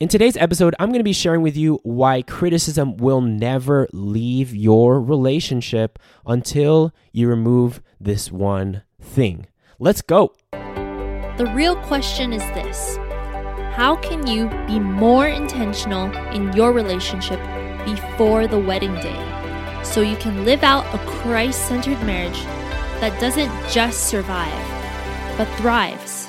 In today's episode, I'm going to be sharing with you why criticism will never leave your relationship until you remove this one thing. Let's go. The real question is this How can you be more intentional in your relationship before the wedding day so you can live out a Christ centered marriage that doesn't just survive, but thrives?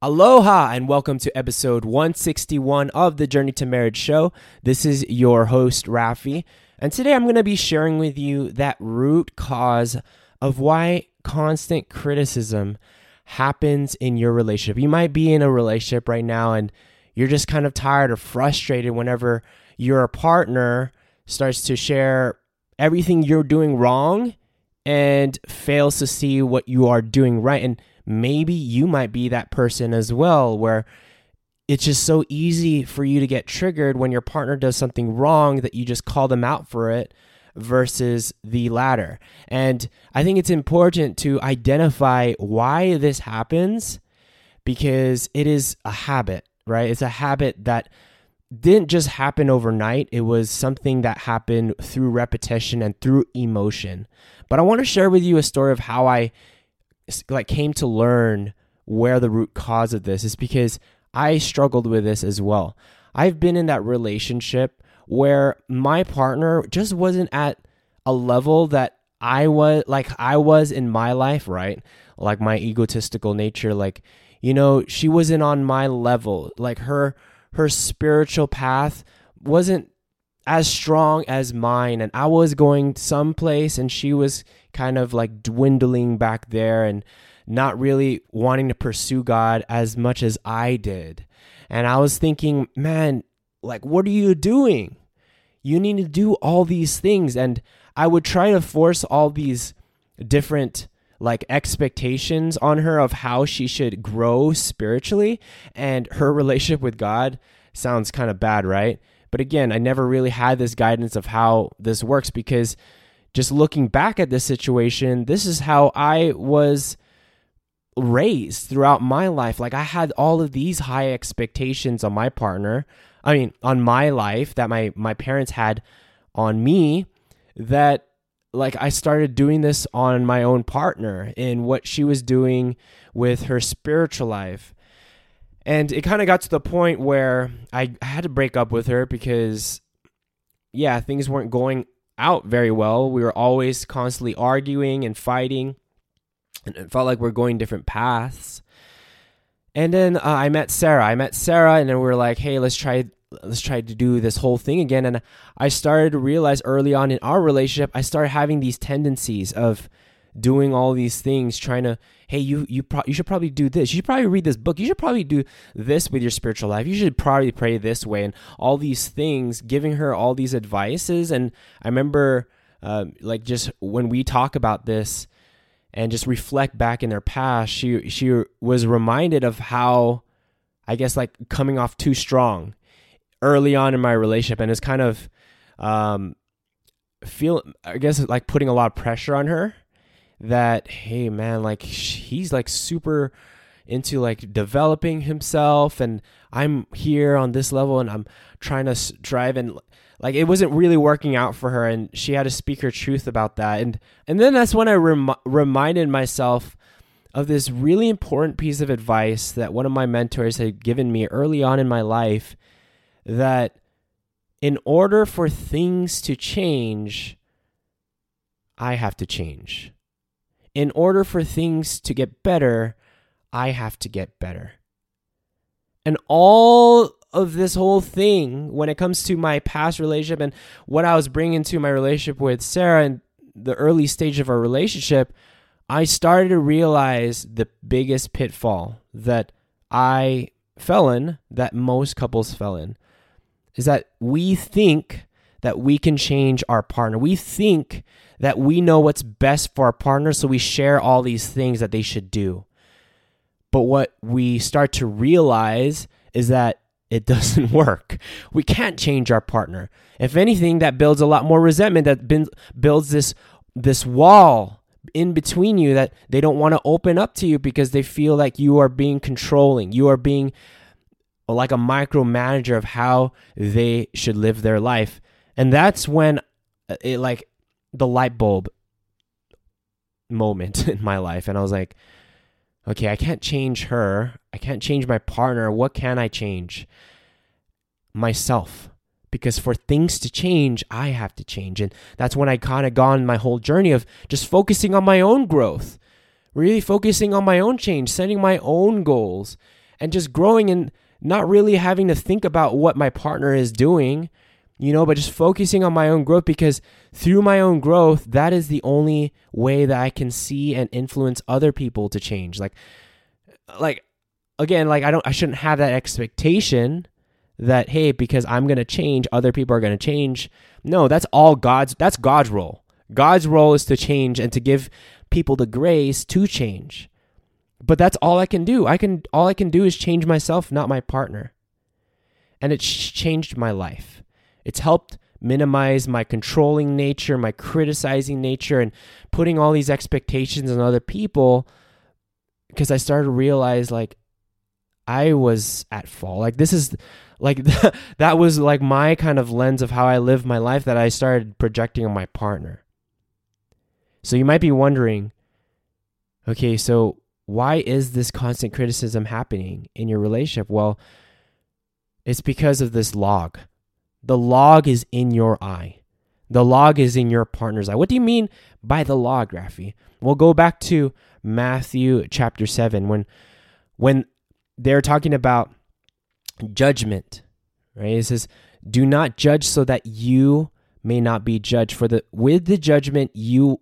Aloha and welcome to episode 161 of the Journey to Marriage show. This is your host, Rafi, and today I'm going to be sharing with you that root cause of why constant criticism happens in your relationship. You might be in a relationship right now and you're just kind of tired or frustrated whenever your partner starts to share everything you're doing wrong and fails to see what you are doing right. And maybe you might be that person as well where it's just so easy for you to get triggered when your partner does something wrong that you just call them out for it versus the latter. And I think it's important to identify why this happens because it is a habit, right? It's a habit that didn't just happen overnight. It was something that happened through repetition and through emotion. But I want to share with you a story of how I like came to learn where the root cause of this is because I struggled with this as well. I've been in that relationship where my partner just wasn't at a level that I was like I was in my life, right? Like my egotistical nature like you know, she wasn't on my level. Like her her spiritual path wasn't as strong as mine and I was going someplace and she was kind of like dwindling back there and not really wanting to pursue God as much as I did. And I was thinking, man, like what are you doing? You need to do all these things and I would try to force all these different like expectations on her of how she should grow spiritually and her relationship with God sounds kind of bad, right? But again, I never really had this guidance of how this works because just looking back at this situation, this is how I was raised throughout my life. Like I had all of these high expectations on my partner. I mean, on my life that my my parents had on me that like I started doing this on my own partner and what she was doing with her spiritual life. And it kind of got to the point where I had to break up with her because, yeah, things weren't going out very well. We were always constantly arguing and fighting, and it felt like we are going different paths. And then uh, I met Sarah. I met Sarah, and then we were like, "Hey, let's try, let's try to do this whole thing again." And I started to realize early on in our relationship, I started having these tendencies of doing all these things, trying to, hey, you you pro- you should probably do this. You should probably read this book. You should probably do this with your spiritual life. You should probably pray this way, and all these things, giving her all these advices. And I remember, uh, like, just when we talk about this and just reflect back in their past, she she was reminded of how, I guess, like coming off too strong early on in my relationship, and it's kind of. Um, feel I guess like putting a lot of pressure on her that hey man like he's like super into like developing himself and I'm here on this level and I'm trying to drive and like it wasn't really working out for her and she had to speak her truth about that. And and then that's when I rem- reminded myself of this really important piece of advice that one of my mentors had given me early on in my life that in order for things to change I have to change in order for things to get better, I have to get better. And all of this whole thing, when it comes to my past relationship and what I was bringing to my relationship with Sarah and the early stage of our relationship, I started to realize the biggest pitfall that I fell in, that most couples fell in, is that we think that we can change our partner. We think that we know what's best for our partner, so we share all these things that they should do. But what we start to realize is that it doesn't work. We can't change our partner. If anything, that builds a lot more resentment. That builds this this wall in between you that they don't want to open up to you because they feel like you are being controlling. You are being like a micromanager of how they should live their life. And that's when uh, it like the light bulb moment in my life and I was like okay, I can't change her. I can't change my partner. What can I change? Myself. Because for things to change, I have to change. And that's when I kind of gone my whole journey of just focusing on my own growth, really focusing on my own change, setting my own goals, and just growing and not really having to think about what my partner is doing you know, but just focusing on my own growth because through my own growth, that is the only way that I can see and influence other people to change. Like, like again, like I don't, I shouldn't have that expectation that hey, because I'm gonna change, other people are gonna change. No, that's all God's. That's God's role. God's role is to change and to give people the grace to change. But that's all I can do. I can all I can do is change myself, not my partner. And it's changed my life. It's helped minimize my controlling nature, my criticizing nature, and putting all these expectations on other people because I started to realize like I was at fault. Like this is like that was like my kind of lens of how I live my life that I started projecting on my partner. So you might be wondering, okay, so why is this constant criticism happening in your relationship? Well, it's because of this log. The log is in your eye. The log is in your partner's eye. What do you mean by the log, Rafi? We'll go back to Matthew chapter 7 when when they're talking about judgment, right? It says, "Do not judge so that you may not be judged, for the with the judgment you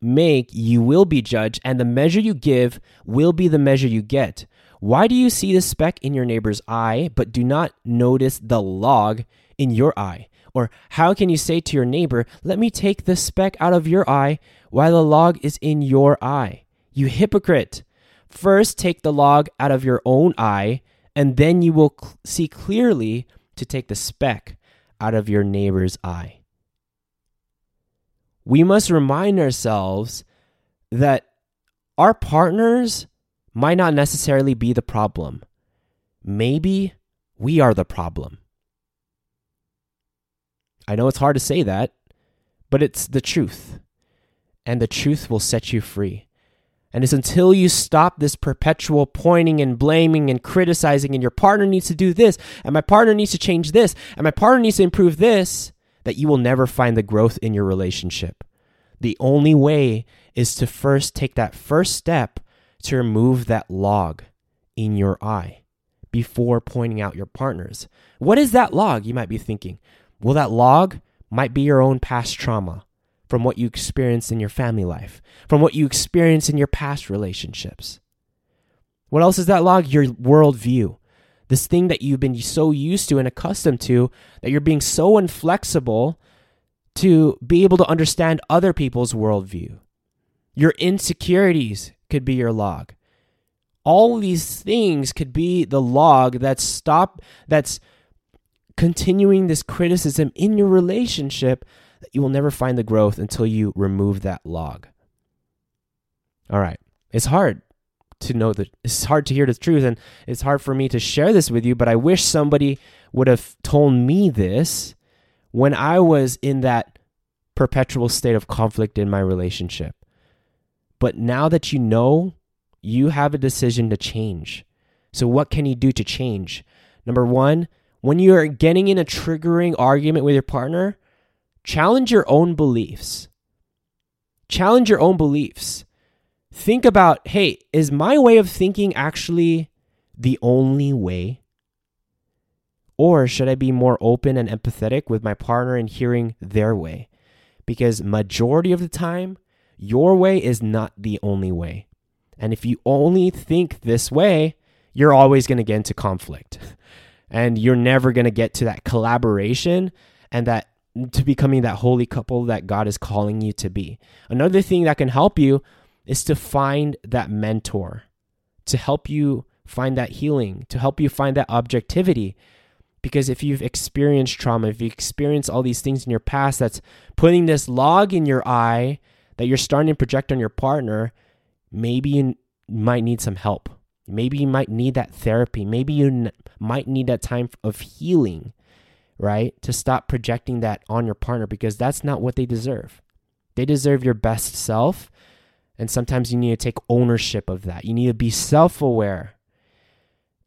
make, you will be judged, and the measure you give will be the measure you get. Why do you see the speck in your neighbor's eye, but do not notice the log in your eye? Or how can you say to your neighbor, Let me take the speck out of your eye while the log is in your eye? You hypocrite! First take the log out of your own eye, and then you will cl- see clearly to take the speck out of your neighbor's eye. We must remind ourselves that our partners might not necessarily be the problem. Maybe we are the problem. I know it's hard to say that, but it's the truth. And the truth will set you free. And it's until you stop this perpetual pointing and blaming and criticizing, and your partner needs to do this, and my partner needs to change this, and my partner needs to improve this, that you will never find the growth in your relationship. The only way is to first take that first step to remove that log in your eye before pointing out your partners. What is that log? You might be thinking. Well, that log might be your own past trauma from what you experienced in your family life, from what you experienced in your past relationships. What else is that log? Your worldview. This thing that you've been so used to and accustomed to that you're being so inflexible to be able to understand other people's worldview. Your insecurities could be your log. All these things could be the log that's stop that's continuing this criticism in your relationship that you will never find the growth until you remove that log. All right. It's hard to know that it's hard to hear the truth and it's hard for me to share this with you, but I wish somebody would have told me this when I was in that perpetual state of conflict in my relationship. But now that you know, you have a decision to change. So, what can you do to change? Number one, when you're getting in a triggering argument with your partner, challenge your own beliefs. Challenge your own beliefs. Think about hey, is my way of thinking actually the only way? Or should I be more open and empathetic with my partner and hearing their way? Because majority of the time, Your way is not the only way. And if you only think this way, you're always going to get into conflict. And you're never going to get to that collaboration and that to becoming that holy couple that God is calling you to be. Another thing that can help you is to find that mentor to help you find that healing, to help you find that objectivity. Because if you've experienced trauma, if you experience all these things in your past that's putting this log in your eye that you're starting to project on your partner, maybe you might need some help. Maybe you might need that therapy. Maybe you n- might need that time of healing, right? To stop projecting that on your partner because that's not what they deserve. They deserve your best self. And sometimes you need to take ownership of that. You need to be self aware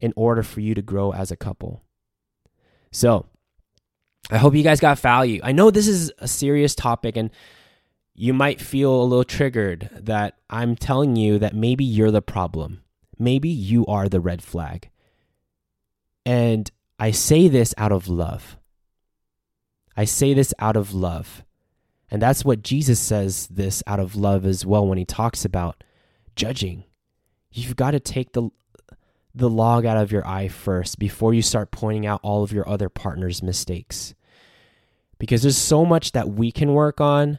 in order for you to grow as a couple. So, I hope you guys got value. I know this is a serious topic and you might feel a little triggered that I'm telling you that maybe you're the problem. Maybe you are the red flag. And I say this out of love. I say this out of love. And that's what Jesus says this out of love as well when he talks about judging. You've got to take the the log out of your eye first before you start pointing out all of your other partner's mistakes. Because there's so much that we can work on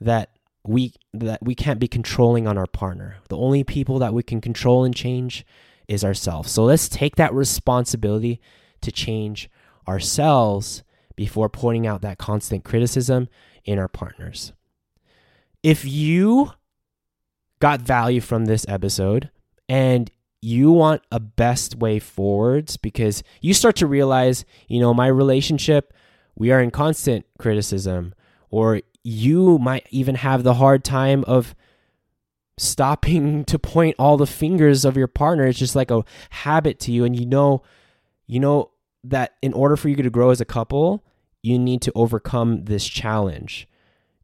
that we that we can't be controlling on our partner. The only people that we can control and change is ourselves. So let's take that responsibility to change ourselves before pointing out that constant criticism in our partners. If you got value from this episode and you want a best way forwards because you start to realize, you know, my relationship, we are in constant criticism, or you might even have the hard time of stopping to point all the fingers of your partner. It's just like a habit to you. And you know, you know that in order for you to grow as a couple, you need to overcome this challenge.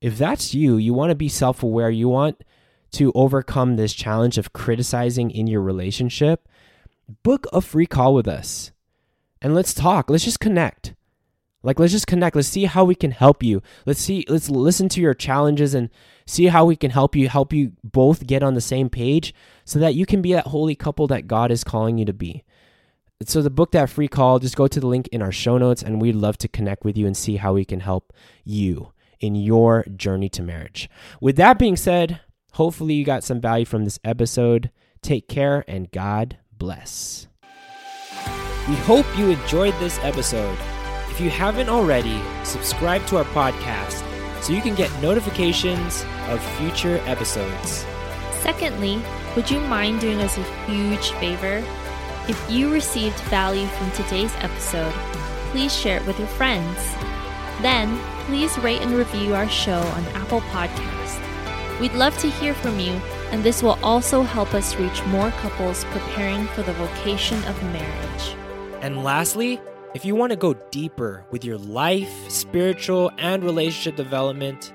If that's you, you want to be self aware, you want to overcome this challenge of criticizing in your relationship, book a free call with us and let's talk. Let's just connect. Like let's just connect. Let's see how we can help you. Let's see let's listen to your challenges and see how we can help you help you both get on the same page so that you can be that holy couple that God is calling you to be. So to book that free call, just go to the link in our show notes and we'd love to connect with you and see how we can help you in your journey to marriage. With that being said, hopefully you got some value from this episode. Take care and God bless. We hope you enjoyed this episode. If you haven't already, subscribe to our podcast so you can get notifications of future episodes. Secondly, would you mind doing us a huge favor? If you received value from today's episode, please share it with your friends. Then, please rate and review our show on Apple Podcast. We'd love to hear from you, and this will also help us reach more couples preparing for the vocation of marriage. And lastly, if you want to go deeper with your life, spiritual, and relationship development,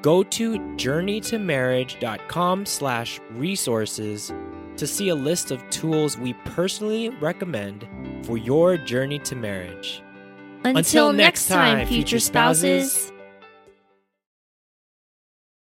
go to journeytomarriage.com slash resources to see a list of tools we personally recommend for your journey to marriage. Until, next time, future spouses.